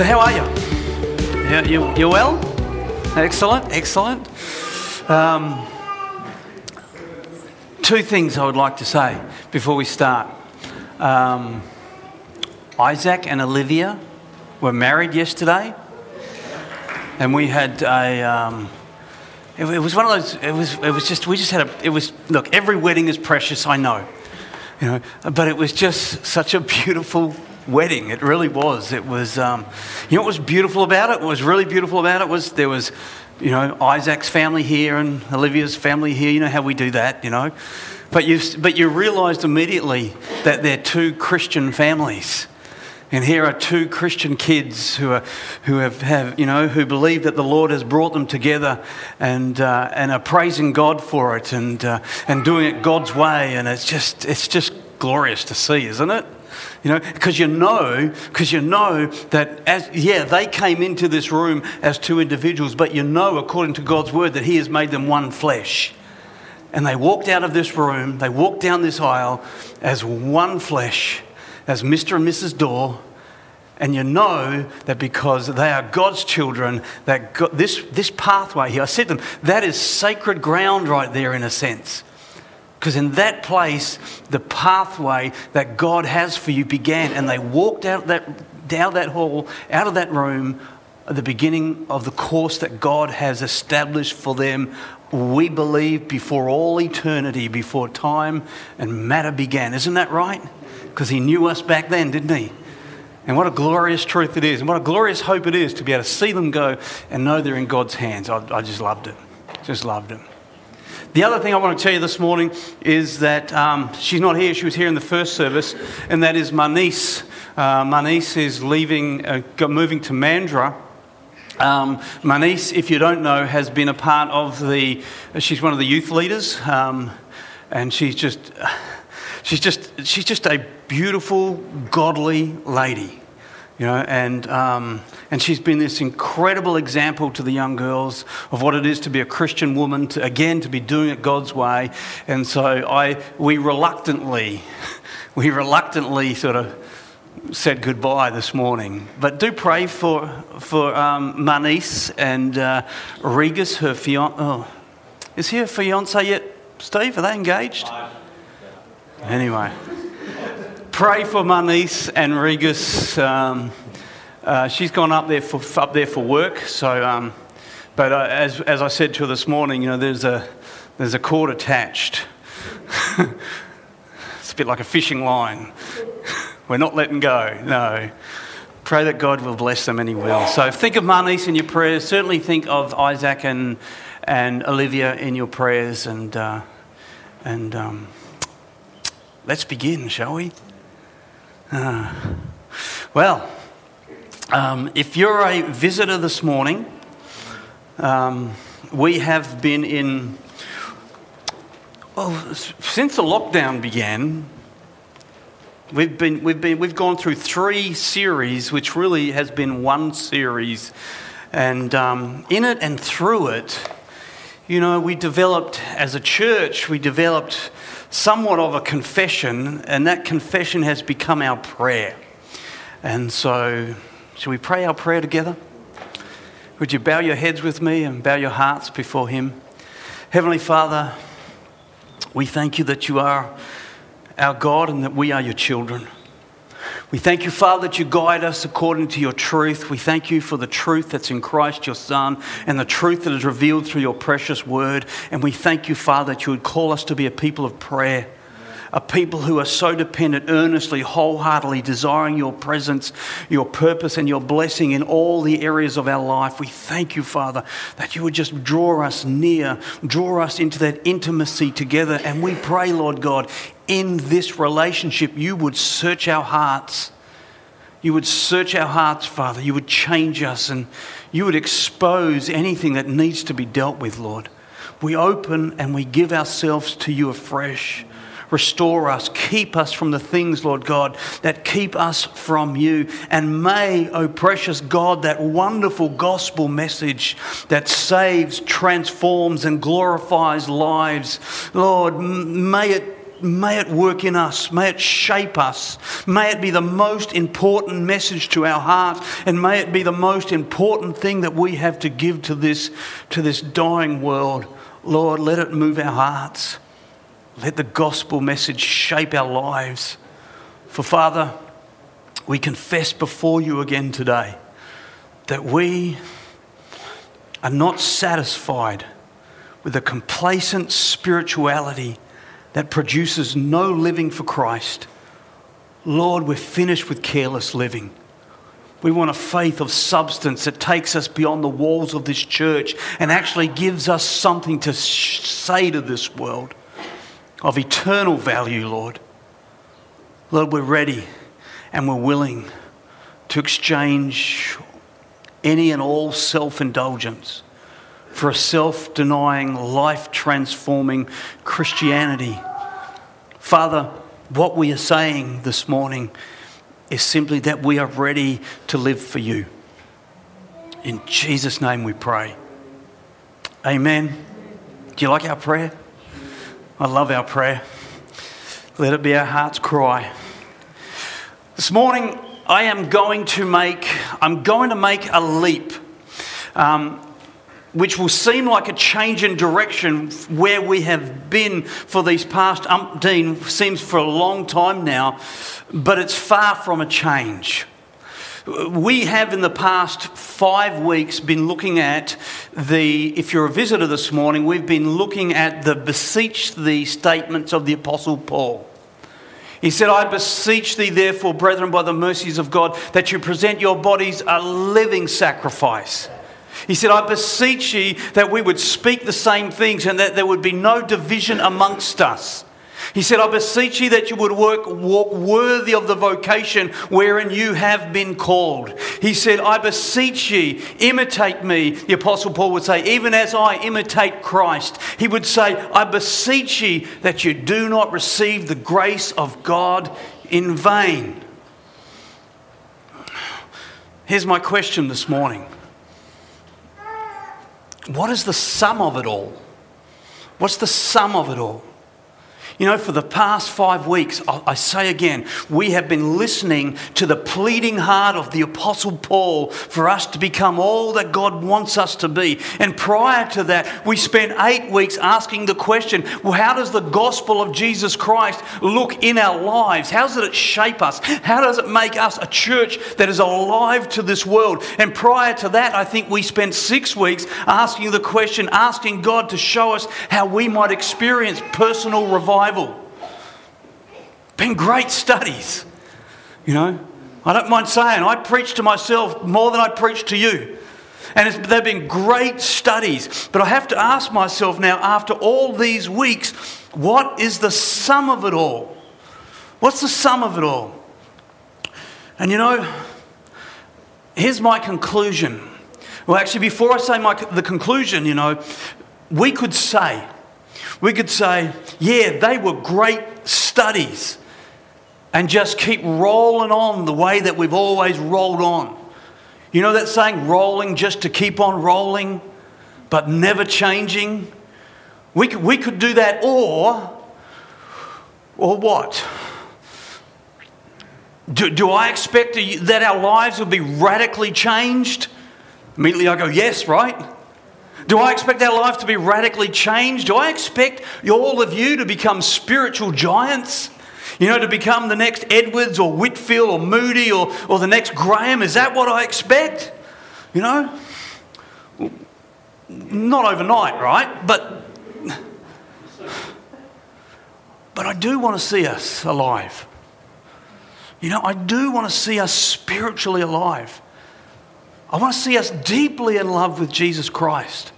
So, how are you? Yeah, you, you well? Excellent, excellent. Um, two things I would like to say before we start. Um, Isaac and Olivia were married yesterday, and we had a. Um, it, it was one of those. It was. It was just. We just had a. It was. Look, every wedding is precious. I know, you know, but it was just such a beautiful wedding. It really was. It was, um, you know what was beautiful about it? What was really beautiful about it was there was, you know, Isaac's family here and Olivia's family here. You know how we do that, you know? But you, but you realised immediately that they're two Christian families. And here are two Christian kids who, are, who have, have, you know, who believe that the Lord has brought them together and, uh, and are praising God for it and, uh, and doing it God's way. And it's just, it's just glorious to see, isn't it? You know, because you know, because you know that as yeah, they came into this room as two individuals, but you know, according to God's word, that He has made them one flesh. And they walked out of this room, they walked down this aisle as one flesh, as Mr. and Mrs. Dorr. And you know that because they are God's children, that God, this, this pathway here, I said to them, that is sacred ground right there in a sense. Because in that place, the pathway that God has for you began, and they walked out that, down that hall, out of that room, at the beginning of the course that God has established for them. We believe before all eternity, before time and matter began. Isn't that right? Because He knew us back then, didn't He? And what a glorious truth it is, and what a glorious hope it is to be able to see them go and know they're in God's hands. I, I just loved it. Just loved it. The other thing I want to tell you this morning is that um, she's not here. She was here in the first service, and that is Marnice. Uh, Marnice is leaving, uh, moving to Mandra. Um, Marnice, if you don't know, has been a part of the. She's one of the youth leaders, um, and she's just, she's just, she's just a beautiful, godly lady you know, and, um, and she's been this incredible example to the young girls of what it is to be a Christian woman, to, again, to be doing it God's way. And so I, we reluctantly, we reluctantly sort of said goodbye this morning. But do pray for, for um, Marnice and uh, Regis, her fiance. Oh, is he a fiance yet, Steve? Are they engaged? Anyway pray for Marnice and Regis. Um, uh, she's gone up there for up there for work. So, um, but uh, as as I said to her this morning, you know, there's a there's a cord attached. it's a bit like a fishing line. We're not letting go. No. Pray that God will bless them and He will. So think of Marnice in your prayers. Certainly think of Isaac and and Olivia in your prayers. And uh, and um, let's begin, shall we? Uh, well, um, if you're a visitor this morning, um, we have been in, well, since the lockdown began, we've, been, we've, been, we've gone through three series, which really has been one series. And um, in it and through it, you know, we developed, as a church, we developed somewhat of a confession, and that confession has become our prayer. And so, shall we pray our prayer together? Would you bow your heads with me and bow your hearts before Him? Heavenly Father, we thank you that you are our God and that we are your children. We thank you, Father, that you guide us according to your truth. We thank you for the truth that's in Christ, your Son, and the truth that is revealed through your precious word. And we thank you, Father, that you would call us to be a people of prayer, a people who are so dependent, earnestly, wholeheartedly desiring your presence, your purpose, and your blessing in all the areas of our life. We thank you, Father, that you would just draw us near, draw us into that intimacy together. And we pray, Lord God, in this relationship, you would search our hearts. You would search our hearts, Father. You would change us and you would expose anything that needs to be dealt with, Lord. We open and we give ourselves to you afresh. Restore us, keep us from the things, Lord God, that keep us from you. And may, O oh precious God, that wonderful gospel message that saves, transforms, and glorifies lives, Lord, may it may it work in us. May it shape us. May it be the most important message to our hearts. And may it be the most important thing that we have to give to this, to this dying world. Lord, let it move our hearts. Let the gospel message shape our lives. For Father, we confess before you again today that we are not satisfied with a complacent spirituality that produces no living for Christ. Lord, we're finished with careless living. We want a faith of substance that takes us beyond the walls of this church and actually gives us something to say to this world of eternal value, Lord. Lord, we're ready and we're willing to exchange any and all self indulgence for a self denying, life transforming Christianity. Father, what we are saying this morning is simply that we are ready to live for you. In Jesus' name we pray. Amen. Do you like our prayer? I love our prayer. Let it be our heart's cry. This morning, I am going to make, I'm going to make a leap. Um, which will seem like a change in direction where we have been for these past umpteen, seems for a long time now, but it's far from a change. We have in the past five weeks been looking at the, if you're a visitor this morning, we've been looking at the beseech thee statements of the Apostle Paul. He said, I beseech thee, therefore, brethren, by the mercies of God, that you present your bodies a living sacrifice he said, I beseech ye that we would speak the same things and that there would be no division amongst us. He said, I beseech ye that you would work, walk worthy of the vocation wherein you have been called. He said, I beseech ye, imitate me. The Apostle Paul would say, even as I imitate Christ. He would say, I beseech ye that you do not receive the grace of God in vain. Here's my question this morning what is the sum of it all? What's the sum of it all? You know, for the past five weeks, I say again, we have been listening to the pleading heart of the Apostle Paul for us to become all that God wants us to be. And prior to that, we spent eight weeks asking the question well, how does the gospel of Jesus Christ look in our lives? How does it shape us? How does it make us a church that is alive to this world? And prior to that, I think we spent six weeks asking the question, asking God to show us how we might experience personal revival Been great studies, you know. I don't mind saying I preach to myself more than I preach to you. And they've been great studies. But I have to ask myself now, after all these weeks, what is the sum of it all? What's the sum of it all? And you know, here's my conclusion. Well, actually, before I say my, the conclusion, you know, we could say, we could say, yeah, they were great studies, and just keep rolling on the way that we've always rolled on. You know that saying, rolling just to keep on rolling, but never changing? We could, we could do that, or, or what? Do, do I expect that our lives will be radically changed? Immediately I go, yes, right? Do I expect our life to be radically changed? Do I expect all of you to become spiritual giants? You know, to become the next Edwards or Whitefield or Moody or, or the next Graham? Is that what I expect? You know? Not overnight, right? But, but I do want to see us alive. You know, I do want to see us spiritually alive. I want to see us deeply in love with Jesus Christ.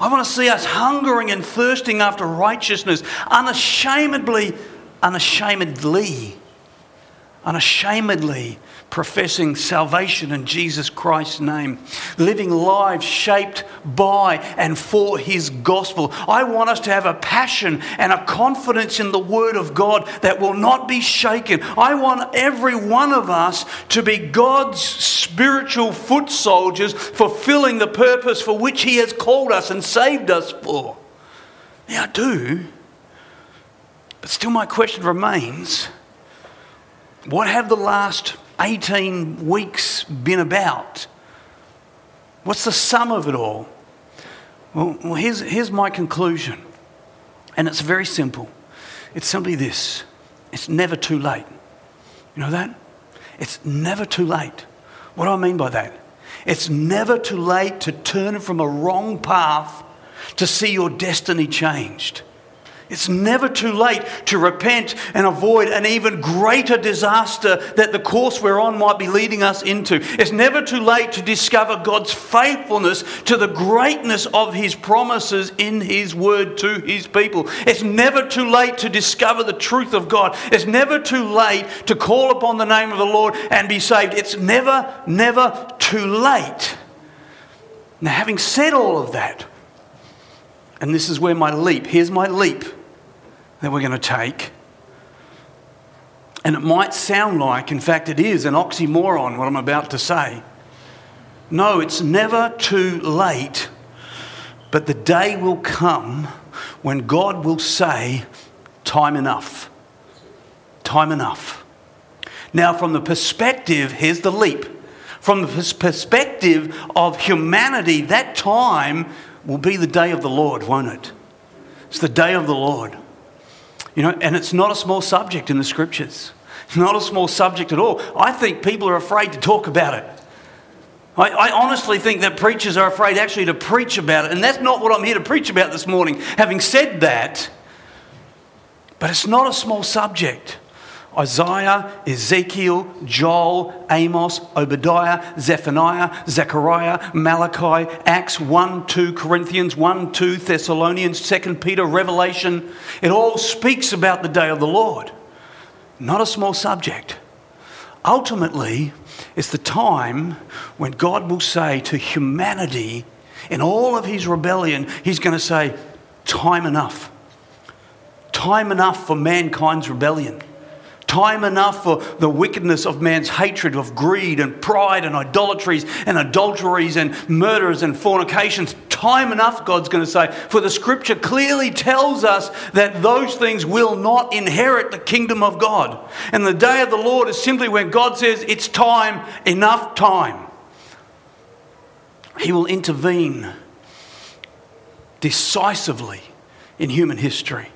I want to see us hungering and thirsting after righteousness, unashamedly, unashamedly, unashamedly professing salvation in Jesus Christ's name, living lives shaped by and for His gospel. I want us to have a passion and a confidence in the Word of God that will not be shaken. I want every one of us to be God's spiritual foot soldiers, fulfilling the purpose for which He has called us and saved us for. Yeah, I do. But still, my question remains what have the last 18 weeks been about? What's the sum of it all? Well, well here's, here's my conclusion, and it's very simple. It's simply this it's never too late. You know that? It's never too late. What do I mean by that? It's never too late to turn from a wrong path to see your destiny changed. It's never too late to repent and avoid an even greater disaster that the course we're on might be leading us into. It's never too late to discover God's faithfulness to the greatness of His promises in His word to His people. It's never too late to discover the truth of God. It's never too late to call upon the name of the Lord and be saved. It's never, never too late. Now, having said all of that, and this is where my leap, here's my leap that we're going to take. And it might sound like, in fact, it is an oxymoron what I'm about to say. No, it's never too late, but the day will come when God will say, Time enough. Time enough. Now, from the perspective, here's the leap. From the perspective of humanity, that time will be the day of the Lord, won't it? It's the day of the Lord. You know, and it's not a small subject in the scriptures. It's not a small subject at all. I think people are afraid to talk about it. I, I, honestly think that preachers are afraid actually to preach about it. And that's not what I'm here to preach about this morning. Having said that, but it's not a small subject. Isaiah, Ezekiel, Joel, Amos, Obadiah, Zephaniah, Zechariah, Malachi, Acts 1, 2, Corinthians 1, 2, Thessalonians, 2 Peter, Revelation. It all speaks about the day of the Lord. Not a small subject. Ultimately, it's the time when God will say to humanity, in all of his rebellion, he's going to say, Time enough. Time enough for mankind's rebellion time enough for the wickedness of man's hatred of greed and pride and idolatries and adulteries and murders and fornications. Time enough, God's going to say, for the scripture clearly tells us that those things will not inherit the kingdom of God. And the day of the Lord is simply when God says, It's time, enough time. He will intervene decisively in human history.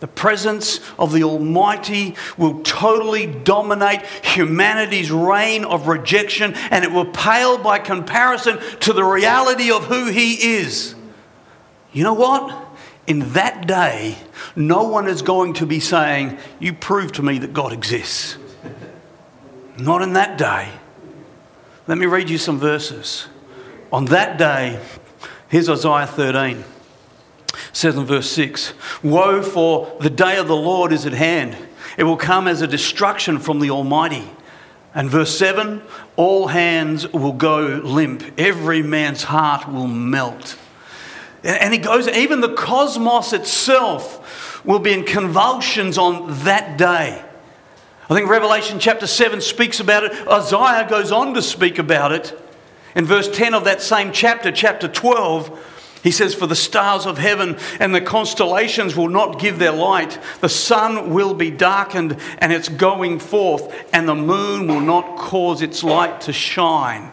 The presence of the Almighty will totally dominate humanity's reign of rejection, and it will pale by comparison to the reality of who He is. You know what? In that day, no one is going to be saying, You prove to me that God exists. Not in that day. Let me read you some verses. On that day, here's Isaiah 13 says in verse 6 Woe, for the day of the Lord is at hand. It will come as a destruction from the Almighty. And verse 7 All hands will go limp, every man's heart will melt. And he goes, even the cosmos itself will be in convulsions on that day. I think Revelation chapter 7 speaks about it. Isaiah goes on to speak about it. In verse 10 of that same chapter, chapter 12, he says, For the stars of heaven and the constellations will not give their light. The sun will be darkened and its going forth, and the moon will not cause its light to shine.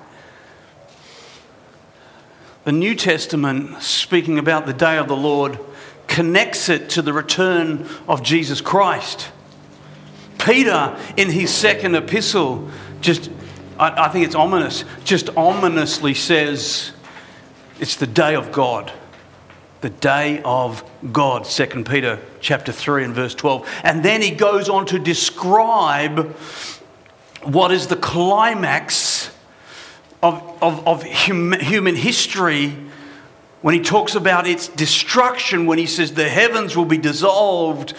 The New Testament, speaking about the day of the Lord, connects it to the return of Jesus Christ. Peter, in his second epistle, just, I, I think it's ominous, just ominously says, it's the day of God. The day of God, 2 Peter chapter 3 and verse 12. And then he goes on to describe what is the climax of, of, of hum, human history when he talks about its destruction, when he says the heavens will be dissolved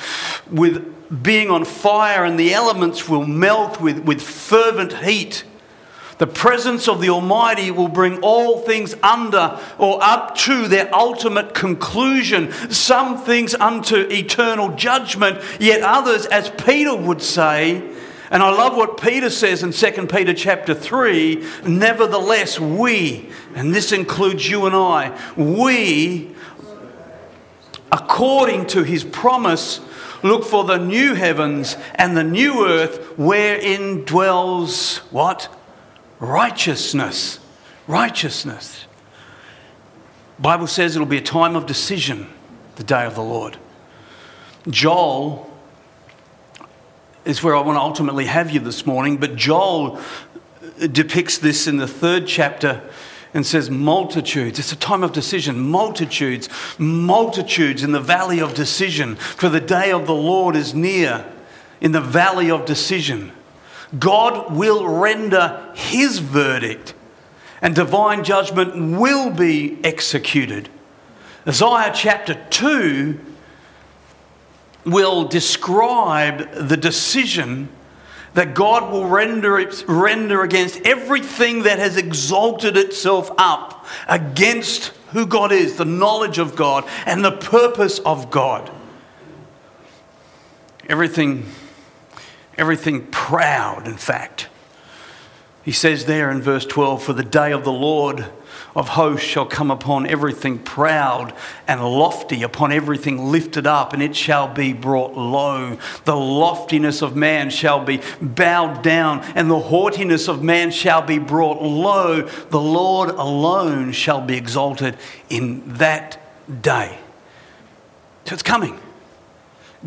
with being on fire and the elements will melt with, with fervent heat. The presence of the Almighty will bring all things under or up to their ultimate conclusion. Some things unto eternal judgment, yet others, as Peter would say, and I love what Peter says in 2 Peter chapter 3 nevertheless, we, and this includes you and I, we according to his promise, look for the new heavens and the new earth wherein dwells what? Righteousness. Righteousness. Bible says it'll be a time of decision, the day of the Lord. Joel is where I want to ultimately have you this morning, but Joel depicts this in the third chapter and says, Multitudes. It's a time of decision. Multitudes, multitudes in the valley of decision, for the day of the Lord is near in the valley of decision. God will render his verdict, and divine judgment will be executed. Isaiah chapter 2 will describe the decision that God will render, render against everything that has exalted itself up against who God is, the knowledge of God, and the purpose of God. Everything, everything proud, in fact. He says there in verse 12, For the day of the Lord of hosts shall come upon everything proud and lofty, upon everything lifted up, and it shall be brought low. The loftiness of man shall be bowed down, and the haughtiness of man shall be brought low. The Lord alone shall be exalted in that day. So it's coming.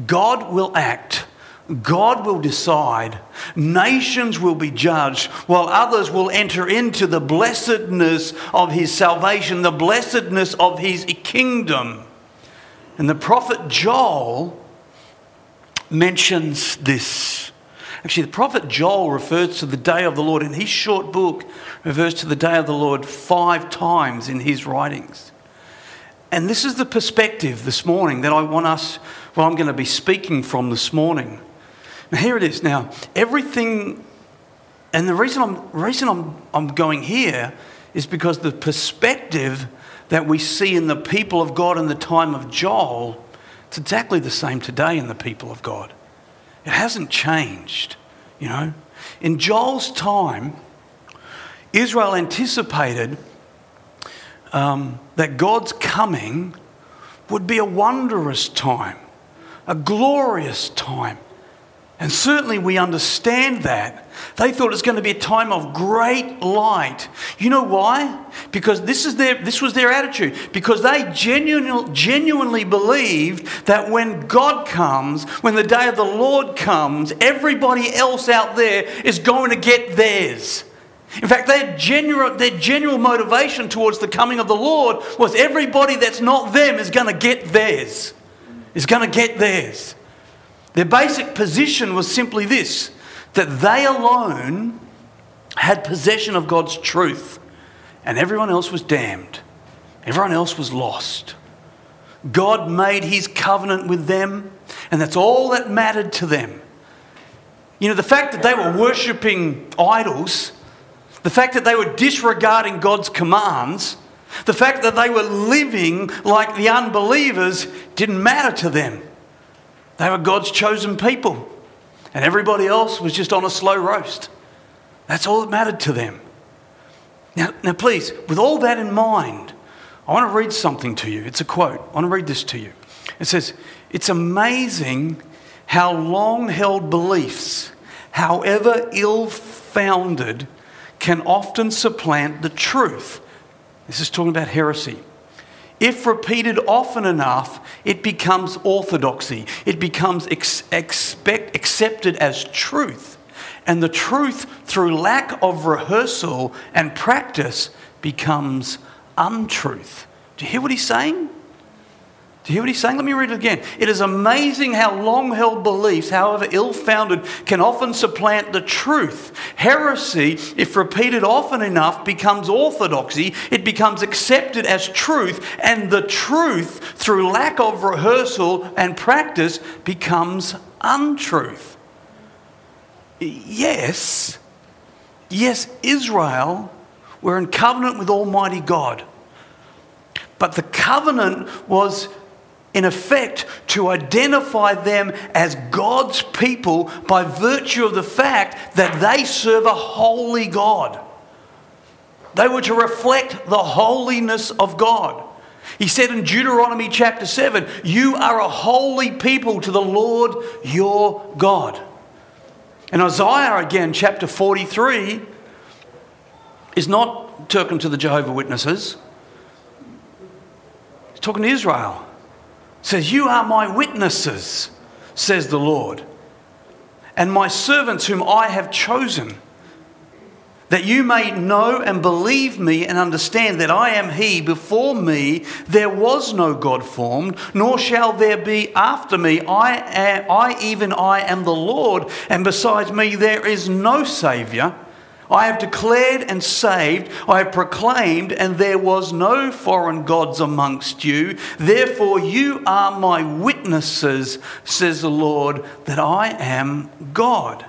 God will act God will decide, nations will be judged, while others will enter into the blessedness of his salvation, the blessedness of his kingdom. And the prophet Joel mentions this. Actually, the prophet Joel refers to the day of the Lord in his short book, refers to the day of the Lord five times in his writings. And this is the perspective this morning that I want us, well, I'm going to be speaking from this morning. Here it is. Now, everything, and the reason I'm, reason I'm, I'm going here is because the perspective that we see in the people of God in the time of Joel, it's exactly the same today in the people of God. It hasn't changed, you know. In Joel's time, Israel anticipated um, that God's coming would be a wondrous time, a glorious time. And certainly we understand that. They thought it was going to be a time of great light. You know why? Because this, is their, this was their attitude. Because they genuinely, genuinely believed that when God comes, when the day of the Lord comes, everybody else out there is going to get theirs. In fact, their general, their genuine motivation towards the coming of the Lord was everybody that's not them is going to get theirs. Is going to get theirs. Their basic position was simply this that they alone had possession of God's truth, and everyone else was damned. Everyone else was lost. God made his covenant with them, and that's all that mattered to them. You know, the fact that they were worshipping idols, the fact that they were disregarding God's commands, the fact that they were living like the unbelievers didn't matter to them. They were God's chosen people, and everybody else was just on a slow roast. That's all that mattered to them. Now, now, please, with all that in mind, I want to read something to you. It's a quote. I want to read this to you. It says, It's amazing how long held beliefs, however ill founded, can often supplant the truth. This is talking about heresy. If repeated often enough, it becomes orthodoxy. It becomes ex- expect, accepted as truth. And the truth, through lack of rehearsal and practice, becomes untruth. Do you hear what he's saying? Do you hear what he's saying? Let me read it again. It is amazing how long held beliefs, however ill founded, can often supplant the truth. Heresy, if repeated often enough, becomes orthodoxy. It becomes accepted as truth, and the truth, through lack of rehearsal and practice, becomes untruth. Yes, yes, Israel we're in covenant with Almighty God. But the covenant was in effect, to identify them as God's people by virtue of the fact that they serve a holy God. They were to reflect the holiness of God. He said in Deuteronomy chapter 7, You are a holy people to the Lord your God. And Isaiah again, chapter 43, is not talking to the Jehovah Witnesses. He's talking to Israel. Says, You are my witnesses, says the Lord, and my servants whom I have chosen that you may know and believe me and understand that I am He. Before me there was no God formed, nor shall there be after me. I, am, I even I am the Lord, and besides me there is no Saviour. I have declared and saved, I have proclaimed, and there was no foreign gods amongst you. Therefore, you are my witnesses, says the Lord, that I am God.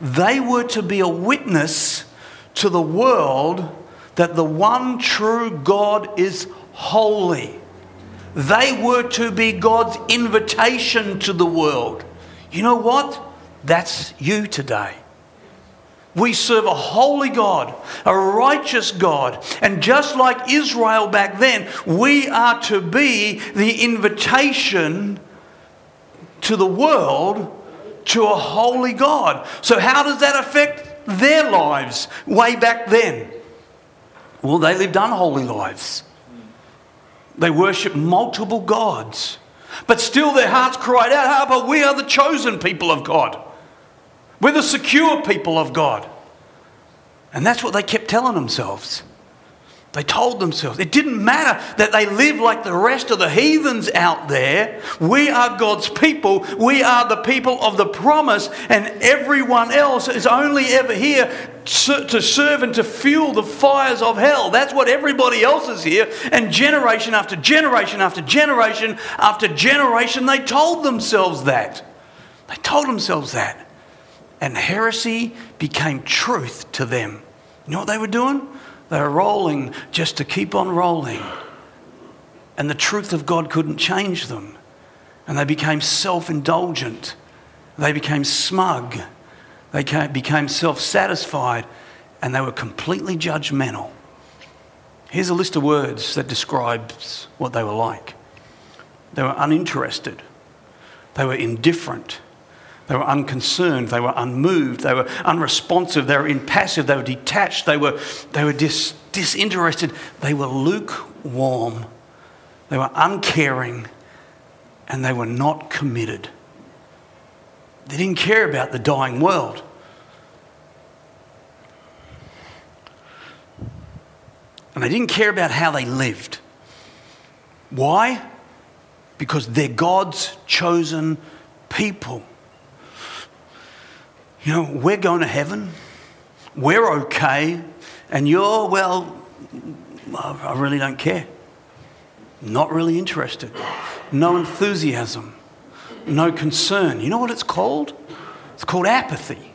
They were to be a witness to the world that the one true God is holy. They were to be God's invitation to the world. You know what? That's you today. We serve a holy God, a righteous God. And just like Israel back then, we are to be the invitation to the world to a holy God. So, how does that affect their lives way back then? Well, they lived unholy lives. They worshipped multiple gods. But still, their hearts cried out, ah, we are the chosen people of God. We're the secure people of God. And that's what they kept telling themselves. They told themselves. It didn't matter that they live like the rest of the heathens out there. We are God's people. We are the people of the promise, and everyone else is only ever here to serve and to fuel the fires of hell. That's what everybody else is here. And generation after generation after generation after generation, they told themselves that. They told themselves that. And heresy became truth to them. You know what they were doing? They were rolling just to keep on rolling. And the truth of God couldn't change them. And they became self indulgent. They became smug. They became self satisfied. And they were completely judgmental. Here's a list of words that describes what they were like they were uninterested, they were indifferent, they were unconcerned. They were unmoved. They were unresponsive. They were impassive. They were detached. They were, they were dis, disinterested. They were lukewarm. They were uncaring. And they were not committed. They didn't care about the dying world. And they didn't care about how they lived. Why? Because they're God's chosen people. You know, we're going to heaven, we're okay, and you're, well, I really don't care. Not really interested. No enthusiasm. No concern. You know what it's called? It's called apathy.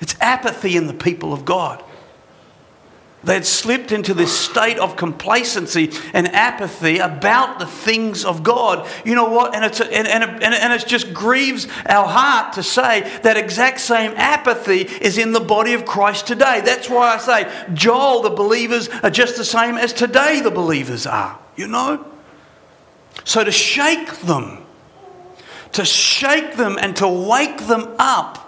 It's apathy in the people of God. They had slipped into this state of complacency and apathy about the things of God. You know what? And, it's, and, and, and, and it just grieves our heart to say that exact same apathy is in the body of Christ today. That's why I say, Joel, the believers are just the same as today the believers are. You know? So to shake them, to shake them and to wake them up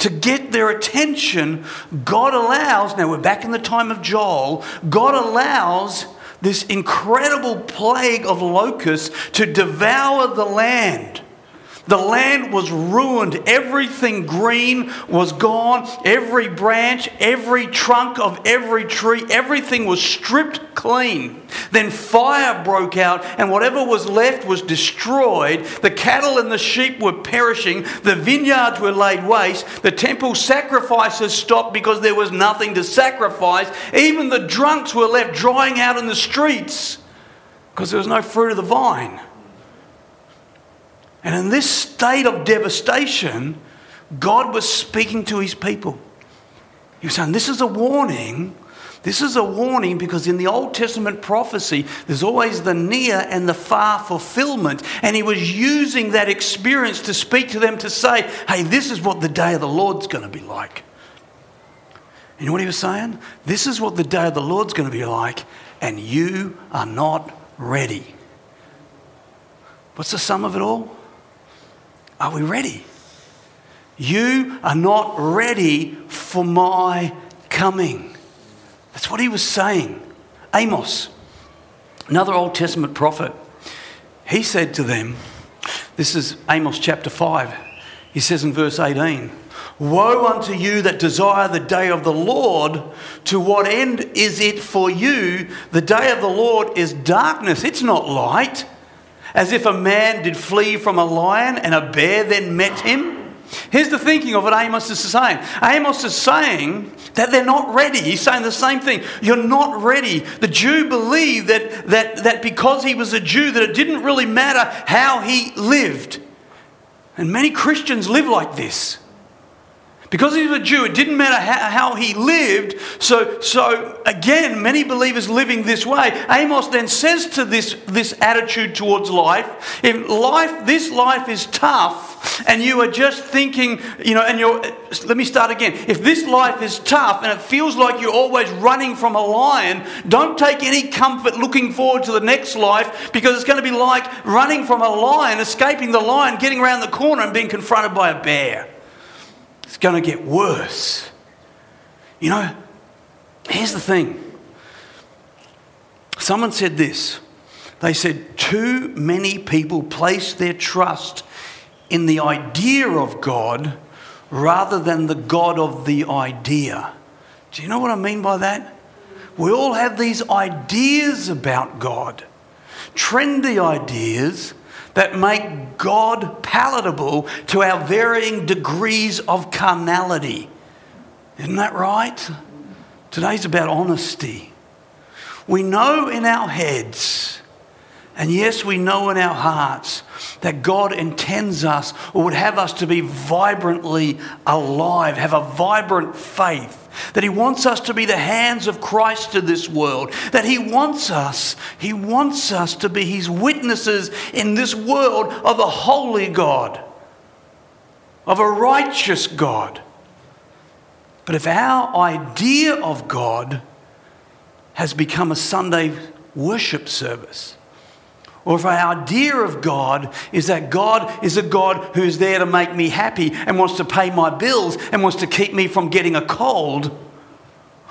to get their attention, God allows, now we're back in the time of Joel, God allows this incredible plague of locusts to devour the land. The land was ruined. Everything green was gone. Every branch, every trunk of every tree, everything was stripped clean. Then fire broke out, and whatever was left was destroyed. The cattle and the sheep were perishing. The vineyards were laid waste. The temple sacrifices stopped because there was nothing to sacrifice. Even the drunks were left drying out in the streets because there was no fruit of the vine. And in this state of devastation, God was speaking to his people. He was saying, This is a warning. This is a warning because in the Old Testament prophecy, there's always the near and the far fulfillment. And he was using that experience to speak to them to say, Hey, this is what the day of the Lord's going to be like. You know what he was saying? This is what the day of the Lord's going to be like, and you are not ready. What's the sum of it all? Are we ready? You are not ready for my coming. That's what he was saying. Amos, another Old Testament prophet, he said to them, This is Amos chapter 5. He says in verse 18, Woe unto you that desire the day of the Lord. To what end is it for you? The day of the Lord is darkness, it's not light. As if a man did flee from a lion and a bear then met him. Here's the thinking of what Amos is saying. Amos is saying that they're not ready. He's saying the same thing. You're not ready. The Jew believed that, that, that because he was a Jew, that it didn't really matter how he lived. And many Christians live like this. Because he was a Jew, it didn't matter how, how, he lived. So, so, again, many believers living this way. Amos then says to this, this attitude towards life if life, this life is tough, and you are just thinking, you know, and you're, let me start again. If this life is tough and it feels like you're always running from a lion, don't take any comfort looking forward to the next life because it's going to be like running from a lion, escaping the lion, getting around the corner, and being confronted by a bear. It's going to get worse. You know, here's the thing. Someone said this. They said, Too many people place their trust in the idea of God rather than the God of the idea. Do you know what I mean by that? We all have these ideas about God, trendy ideas that make God palatable to our varying degrees of carnality. Isn't that right? Today's about honesty. We know in our heads, and yes, we know in our hearts, that God intends us or would have us to be vibrantly alive, have a vibrant faith that He wants us to be the hands of Christ to this world, that He wants us, He wants us to be His witnesses in this world of a holy God, of a righteous God. But if our idea of God has become a Sunday worship service, or if our idea of God is that God is a God who's there to make me happy and wants to pay my bills and wants to keep me from getting a cold,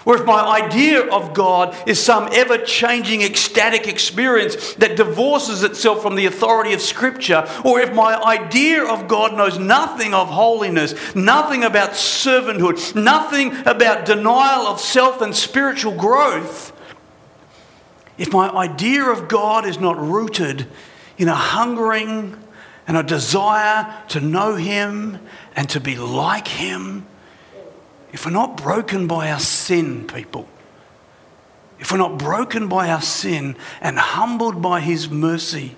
or if my idea of God is some ever changing ecstatic experience that divorces itself from the authority of Scripture, or if my idea of God knows nothing of holiness, nothing about servanthood, nothing about denial of self and spiritual growth, if my idea of God is not rooted in a hungering and a desire to know Him and to be like Him, if we're not broken by our sin, people, if we're not broken by our sin and humbled by His mercy,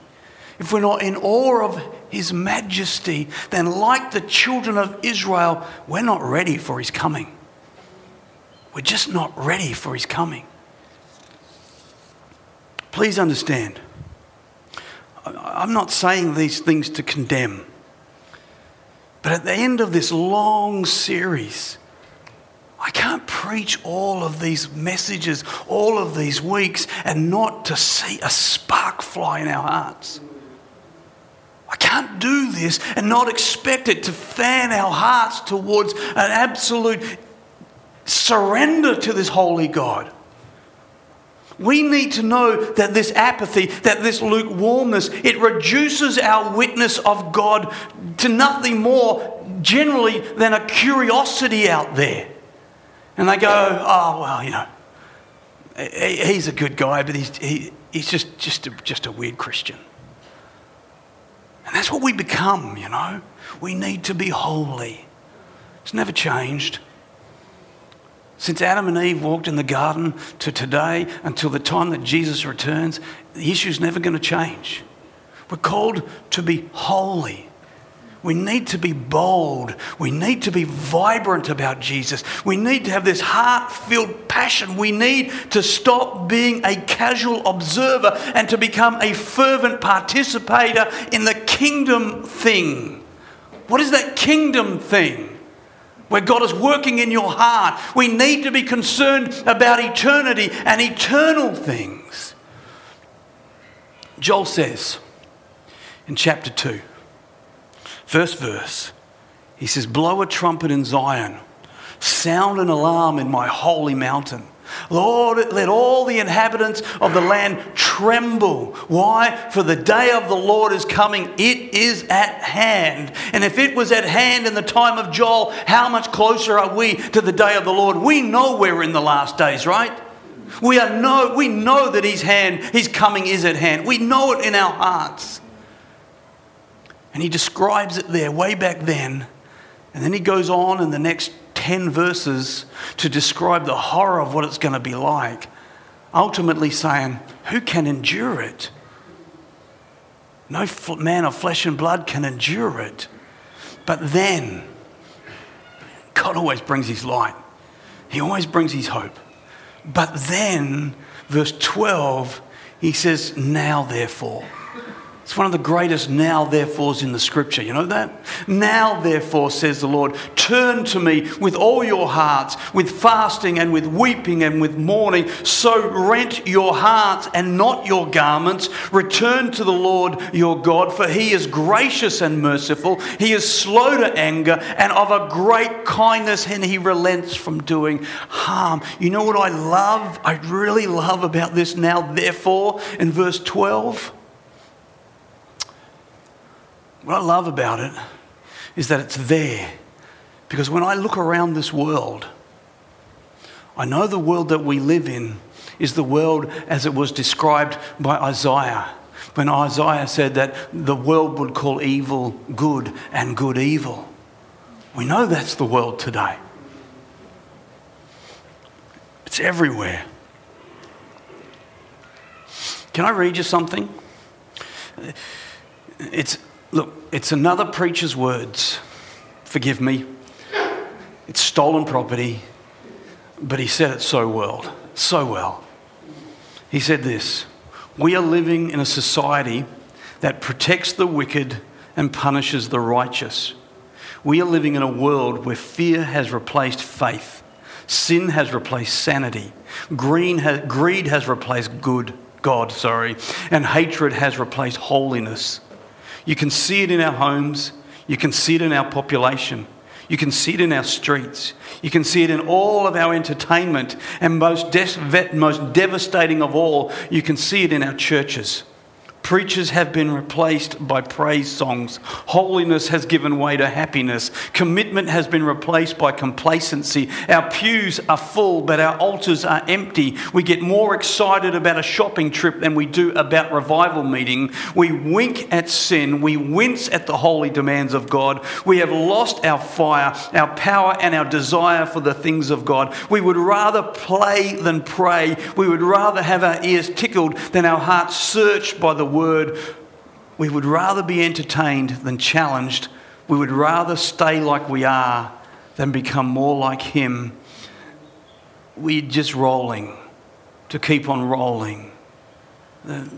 if we're not in awe of His majesty, then, like the children of Israel, we're not ready for His coming. We're just not ready for His coming. Please understand, I'm not saying these things to condemn. But at the end of this long series, I can't preach all of these messages, all of these weeks, and not to see a spark fly in our hearts. I can't do this and not expect it to fan our hearts towards an absolute surrender to this holy God. We need to know that this apathy, that this lukewarmness, it reduces our witness of God to nothing more generally than a curiosity out there. And they go, oh, well, you know, he's a good guy, but he's, he, he's just, just, a, just a weird Christian. And that's what we become, you know. We need to be holy. It's never changed. Since Adam and Eve walked in the garden to today until the time that Jesus returns, the issue's never going to change. We're called to be holy. We need to be bold. We need to be vibrant about Jesus. We need to have this heart filled passion. We need to stop being a casual observer and to become a fervent participator in the kingdom thing. What is that kingdom thing? Where God is working in your heart. We need to be concerned about eternity and eternal things. Joel says in chapter 2, first verse, he says, Blow a trumpet in Zion, sound an alarm in my holy mountain. Lord, let all the inhabitants of the land tremble. Why? For the day of the Lord is coming. It is at hand. And if it was at hand in the time of Joel, how much closer are we to the day of the Lord? We know we're in the last days, right? We, are know, we know that his hand, his coming is at hand. We know it in our hearts. And he describes it there way back then. And then he goes on in the next 10 verses to describe the horror of what it's going to be like, ultimately saying, Who can endure it? No man of flesh and blood can endure it. But then, God always brings his light, He always brings his hope. But then, verse 12, he says, Now therefore. It's one of the greatest now therefores in the scripture. You know that? Now therefore, says the Lord, turn to me with all your hearts, with fasting and with weeping and with mourning. So rent your hearts and not your garments. Return to the Lord your God, for he is gracious and merciful. He is slow to anger and of a great kindness, and he relents from doing harm. You know what I love? I really love about this now therefore in verse 12? What I love about it is that it's there. Because when I look around this world, I know the world that we live in is the world as it was described by Isaiah. When Isaiah said that the world would call evil good and good evil. We know that's the world today. It's everywhere. Can I read you something? It's it's another preacher's words. Forgive me. It's stolen property, but he said it so well, so well. He said this We are living in a society that protects the wicked and punishes the righteous. We are living in a world where fear has replaced faith, sin has replaced sanity, greed has replaced good, God, sorry, and hatred has replaced holiness. You can see it in our homes, you can see it in our population. You can see it in our streets. You can see it in all of our entertainment. And most, de- most devastating of all, you can see it in our churches. Preachers have been replaced by praise songs. Holiness has given way to happiness. Commitment has been replaced by complacency. Our pews are full, but our altars are empty. We get more excited about a shopping trip than we do about revival meeting. We wink at sin. We wince at the holy demands of God. We have lost our fire, our power, and our desire for the things of God. We would rather play than pray. We would rather have our ears tickled than our hearts searched by the word, we would rather be entertained than challenged. We would rather stay like we are than become more like Him. We're just rolling to keep on rolling. The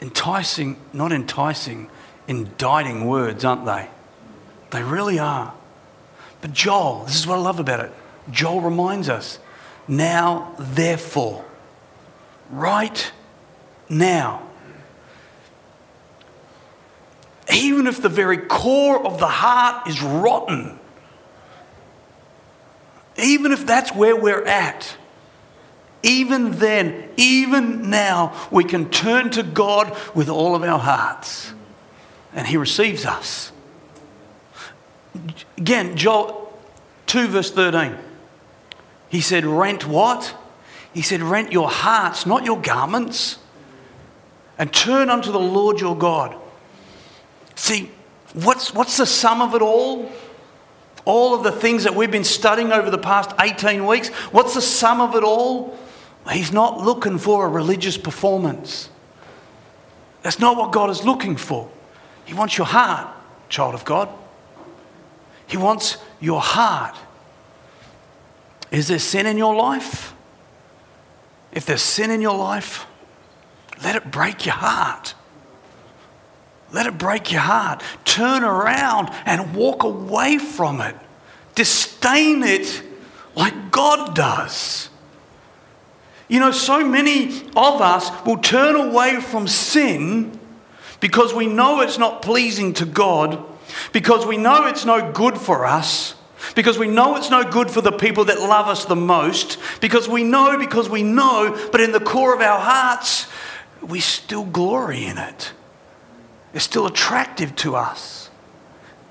enticing, not enticing, indicting words, aren't they? They really are. But Joel, this is what I love about it. Joel reminds us now, therefore, right now. Even if the very core of the heart is rotten, even if that's where we're at, even then, even now, we can turn to God with all of our hearts and He receives us. Again, Joel 2, verse 13. He said, Rent what? He said, Rent your hearts, not your garments, and turn unto the Lord your God. See, what's, what's the sum of it all? All of the things that we've been studying over the past 18 weeks, what's the sum of it all? He's not looking for a religious performance. That's not what God is looking for. He wants your heart, child of God. He wants your heart. Is there sin in your life? If there's sin in your life, let it break your heart. Let it break your heart. Turn around and walk away from it. Disdain it like God does. You know, so many of us will turn away from sin because we know it's not pleasing to God, because we know it's no good for us, because we know it's no good for the people that love us the most, because we know, because we know, but in the core of our hearts, we still glory in it. It's still attractive to us,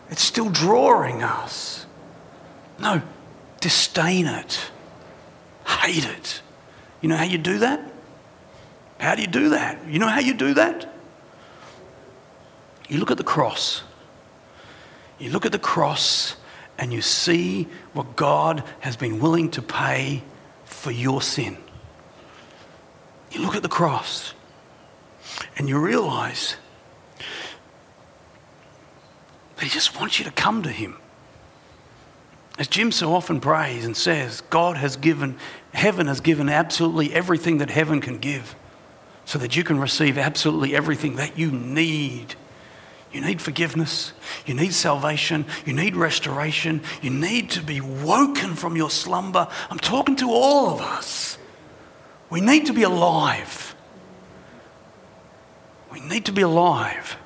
it's still drawing us. No, disdain it, hate it. You know how you do that? How do you do that? You know how you do that? You look at the cross. You look at the cross and you see what God has been willing to pay for your sin. You look at the cross and you realize that He just wants you to come to Him. As Jim so often prays and says, God has given, heaven has given absolutely everything that heaven can give so that you can receive absolutely everything that you need. You need forgiveness. You need salvation. You need restoration. You need to be woken from your slumber. I'm talking to all of us. We need to be alive. We need to be alive.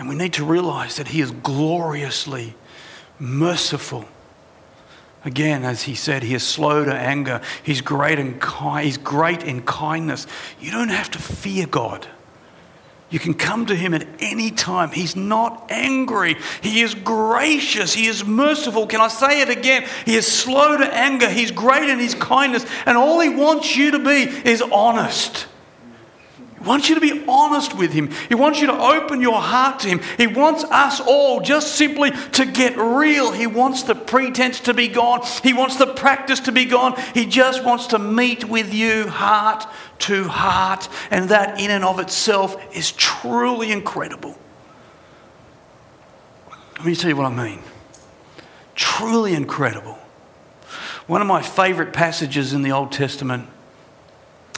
And we need to realize that He is gloriously merciful. Again, as he said, he is slow to anger. He's great in ki- he's great in kindness. You don't have to fear God. You can come to him at any time. He's not angry. He is gracious. He is merciful. Can I say it again? He is slow to anger. He's great in his kindness. And all he wants you to be is honest. He wants you to be honest with Him. He wants you to open your heart to Him. He wants us all just simply to get real. He wants the pretense to be gone. He wants the practice to be gone. He just wants to meet with you heart to heart. And that, in and of itself, is truly incredible. Let me tell you what I mean. Truly incredible. One of my favorite passages in the Old Testament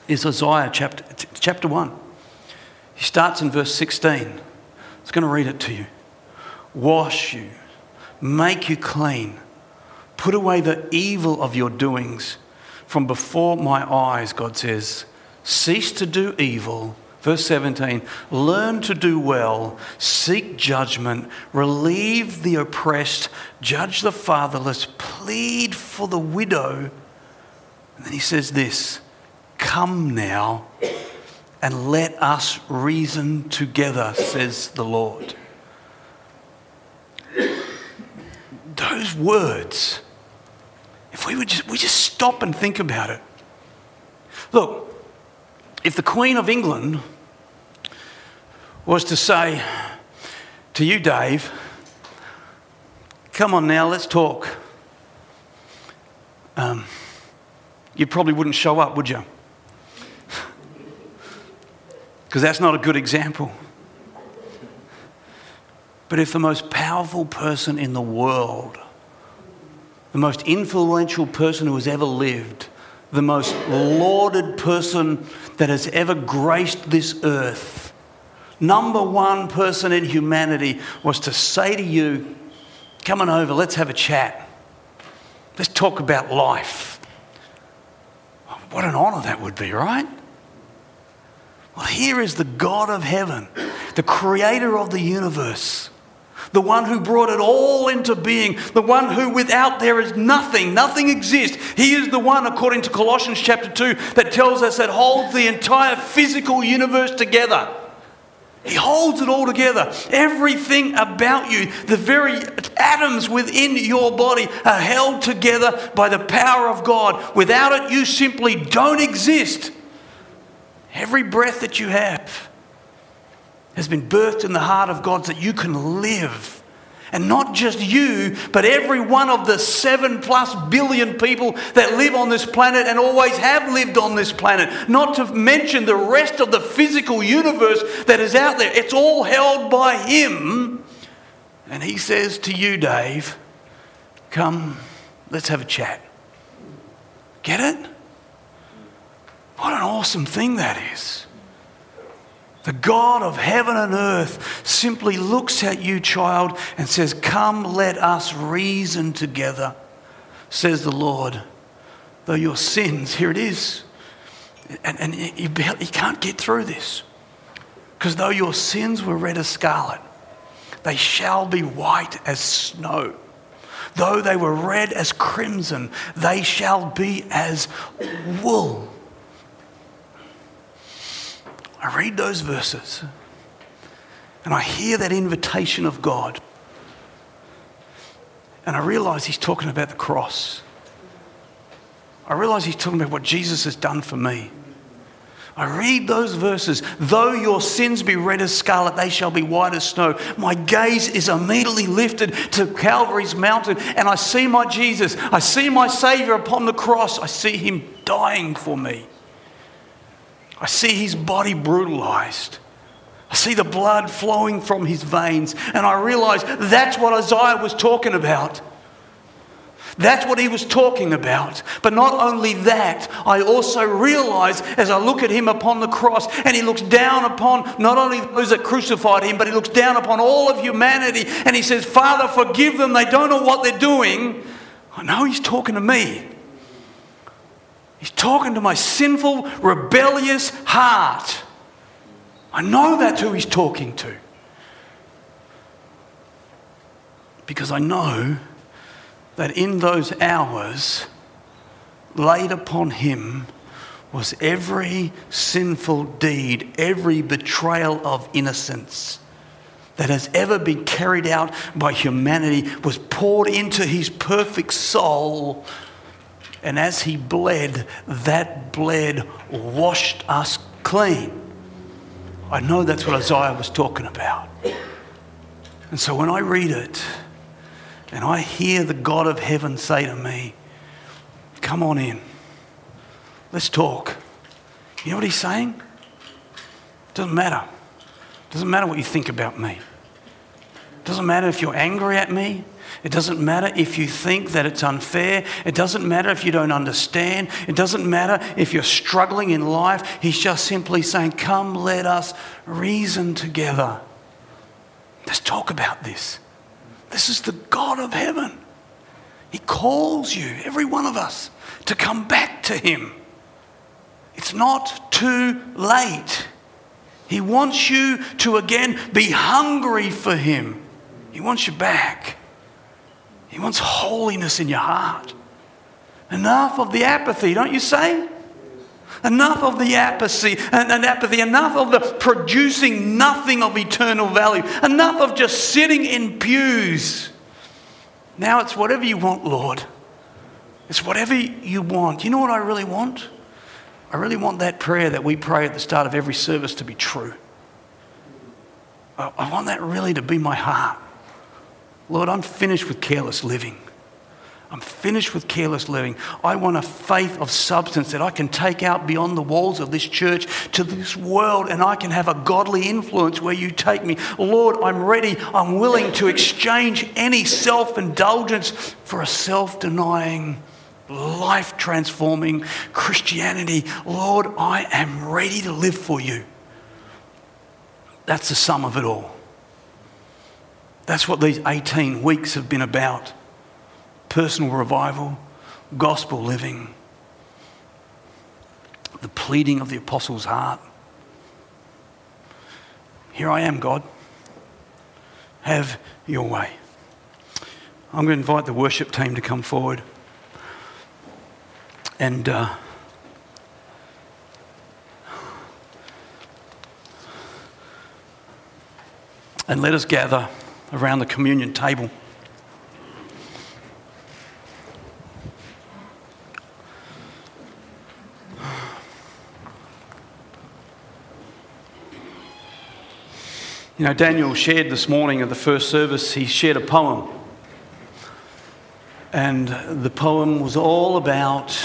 is Isaiah chapter, chapter 1. He starts in verse 16. I was going to read it to you. Wash you, make you clean, put away the evil of your doings from before my eyes, God says. Cease to do evil. Verse 17, learn to do well, seek judgment, relieve the oppressed, judge the fatherless, plead for the widow. And then he says this Come now and let us reason together, says the Lord. Those words, if we would just, we just stop and think about it. Look, if the Queen of England was to say to you, Dave, come on now, let's talk, um, you probably wouldn't show up, would you? Because that's not a good example. But if the most powerful person in the world, the most influential person who has ever lived, the most lauded person that has ever graced this earth, number one person in humanity was to say to you, Come on over, let's have a chat. Let's talk about life. What an honor that would be, right? Well, here is the God of heaven, the creator of the universe, the one who brought it all into being, the one who without there is nothing, nothing exists. He is the one, according to Colossians chapter 2, that tells us that holds the entire physical universe together. He holds it all together. Everything about you, the very atoms within your body, are held together by the power of God. Without it, you simply don't exist. Every breath that you have has been birthed in the heart of God so that you can live. And not just you, but every one of the seven plus billion people that live on this planet and always have lived on this planet. Not to mention the rest of the physical universe that is out there. It's all held by Him. And He says to you, Dave, come, let's have a chat. Get it? What an awesome thing that is. The God of heaven and earth simply looks at you, child, and says, Come, let us reason together, says the Lord. though your sins, here it is. And, and you, you can't get through this. Because though your sins were red as scarlet, they shall be white as snow. Though they were red as crimson, they shall be as wool. I read those verses and I hear that invitation of God. And I realize he's talking about the cross. I realize he's talking about what Jesus has done for me. I read those verses. Though your sins be red as scarlet, they shall be white as snow. My gaze is immediately lifted to Calvary's mountain, and I see my Jesus. I see my Savior upon the cross. I see him dying for me. I see his body brutalized. I see the blood flowing from his veins, and I realize that's what Isaiah was talking about. That's what he was talking about. But not only that, I also realize as I look at him upon the cross and he looks down upon not only those that crucified him, but he looks down upon all of humanity and he says, Father, forgive them. They don't know what they're doing. I know he's talking to me. He's talking to my sinful, rebellious heart. I know that's who he's talking to. Because I know that in those hours laid upon him was every sinful deed, every betrayal of innocence that has ever been carried out by humanity was poured into his perfect soul. And as he bled, that bled washed us clean. I know that's what Isaiah was talking about. And so when I read it and I hear the God of heaven say to me, Come on in, let's talk. You know what he's saying? It doesn't matter. It doesn't matter what you think about me. It doesn't matter if you're angry at me. It doesn't matter if you think that it's unfair. It doesn't matter if you don't understand. It doesn't matter if you're struggling in life. He's just simply saying, Come, let us reason together. Let's talk about this. This is the God of heaven. He calls you, every one of us, to come back to Him. It's not too late. He wants you to again be hungry for Him. He wants you back. He wants holiness in your heart. Enough of the apathy, don't you say? Enough of the apathy and, and apathy, enough of the producing nothing of eternal value, enough of just sitting in pews. Now it's whatever you want, Lord. It's whatever you want. You know what I really want? I really want that prayer that we pray at the start of every service to be true. I want that really to be my heart. Lord, I'm finished with careless living. I'm finished with careless living. I want a faith of substance that I can take out beyond the walls of this church to this world and I can have a godly influence where you take me. Lord, I'm ready. I'm willing to exchange any self indulgence for a self denying, life transforming Christianity. Lord, I am ready to live for you. That's the sum of it all. That's what these 18 weeks have been about personal revival, gospel living, the pleading of the apostle's heart. Here I am, God. Have your way. I'm going to invite the worship team to come forward. And uh, and let us gather around the communion table. You know, Daniel shared this morning at the first service, he shared a poem. And the poem was all about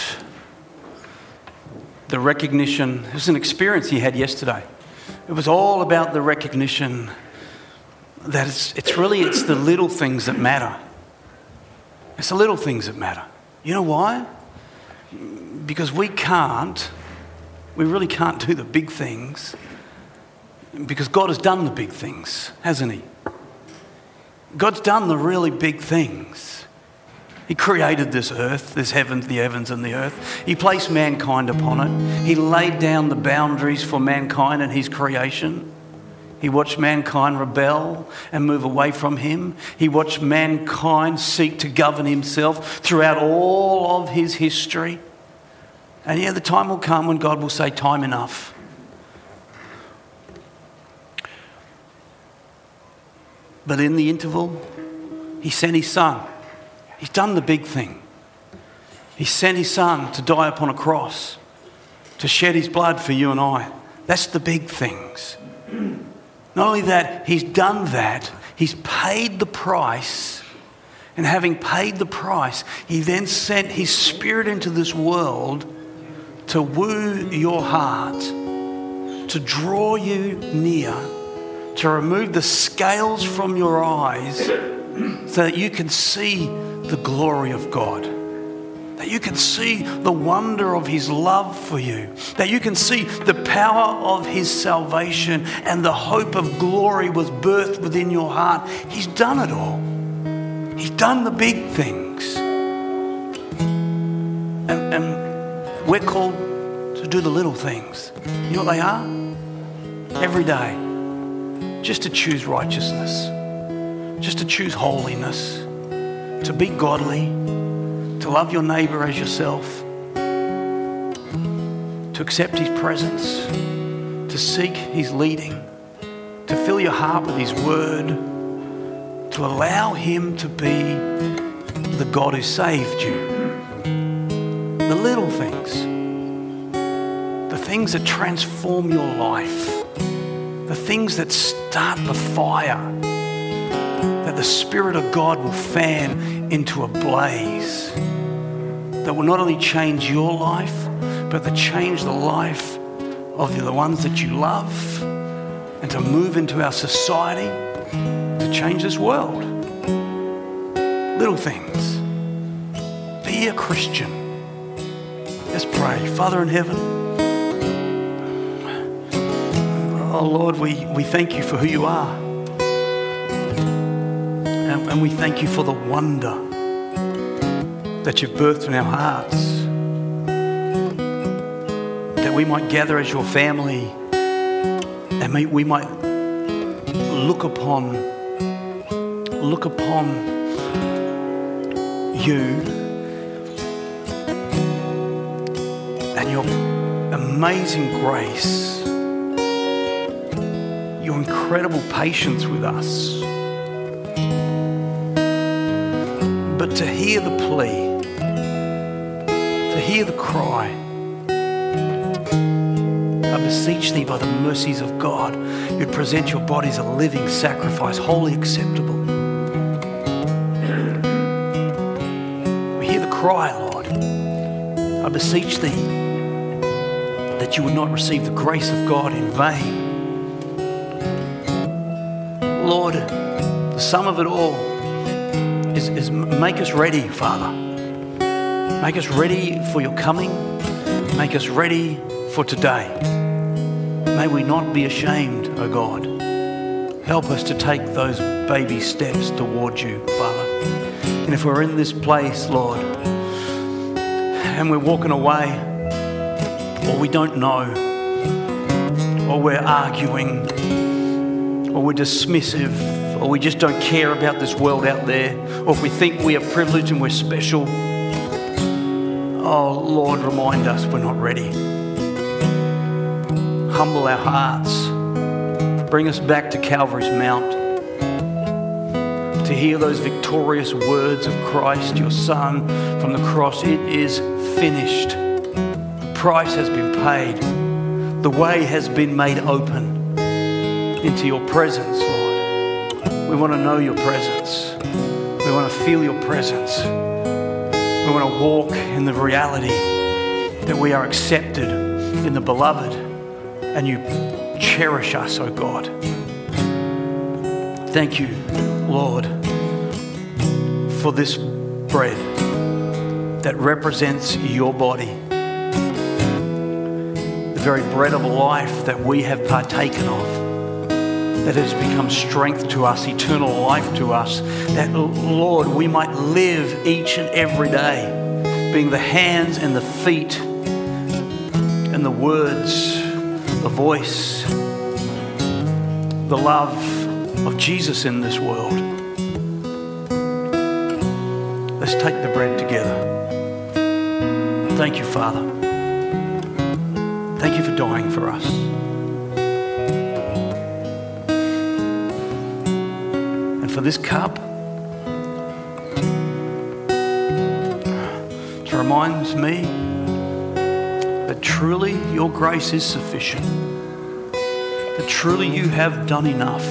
the recognition. It was an experience he had yesterday. It was all about the recognition that it's, it's really it's the little things that matter. It's the little things that matter. You know why? Because we can't, we really can't do the big things because God has done the big things, hasn't He? God's done the really big things. He created this earth, this heavens, the heavens and the earth. He placed mankind upon it. He laid down the boundaries for mankind and his creation. He watched mankind rebel and move away from him. He watched mankind seek to govern himself throughout all of his history. And yeah, the time will come when God will say, Time enough. But in the interval, he sent his son. He's done the big thing. He sent his son to die upon a cross, to shed his blood for you and I. That's the big things. Not only that, he's done that, he's paid the price. And having paid the price, he then sent his spirit into this world to woo your heart, to draw you near, to remove the scales from your eyes so that you can see the glory of God that you can see the wonder of His love for you, that you can see the power of His salvation and the hope of glory was birthed within your heart. He's done it all. He's done the big things. And, and we're called to do the little things. You know what they are? Every day. Just to choose righteousness, just to choose holiness, to be godly to love your neighbor as yourself, to accept his presence, to seek his leading, to fill your heart with his word, to allow him to be the God who saved you. The little things, the things that transform your life, the things that start the fire that the Spirit of God will fan into a blaze that will not only change your life, but to change the life of the ones that you love and to move into our society to change this world. Little things. Be a Christian. Let's pray. Father in heaven, oh Lord, we, we thank you for who you are. And, and we thank you for the wonder that you've birthed in our hearts. That we might gather as your family and we might look upon look upon you and your amazing grace, your incredible patience with us. But to hear the plea hear the cry. I beseech thee by the mercies of God, you'd present your bodies a living sacrifice, holy acceptable. We hear the cry, Lord. I beseech thee that you would not receive the grace of God in vain. Lord, the sum of it all is, is make us ready, Father Make us ready for your coming. Make us ready for today. May we not be ashamed, O oh God. Help us to take those baby steps towards you, Father. And if we're in this place, Lord, and we're walking away, or we don't know, or we're arguing, or we're dismissive, or we just don't care about this world out there, or if we think we are privileged and we're special, Oh, Lord, remind us we're not ready. Humble our hearts. Bring us back to Calvary's Mount to hear those victorious words of Christ, your Son, from the cross. It is finished. The price has been paid. The way has been made open into your presence, Lord. We want to know your presence. We want to feel your presence. We want to walk in the reality that we are accepted in the beloved and you cherish us, oh God. Thank you, Lord, for this bread that represents your body, the very bread of life that we have partaken of. That has become strength to us, eternal life to us, that, Lord, we might live each and every day, being the hands and the feet and the words, the voice, the love of Jesus in this world. Let's take the bread together. Thank you, Father. Thank you for dying for us. For this cup, it reminds me that truly your grace is sufficient, that truly you have done enough,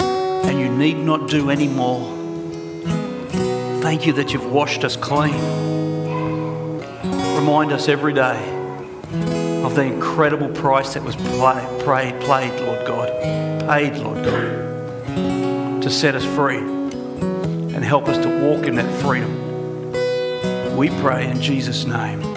and you need not do any more. Thank you that you've washed us clean. Remind us every day of the incredible price that was paid, Lord God, paid, Lord God, set us free and help us to walk in that freedom. We pray in Jesus' name.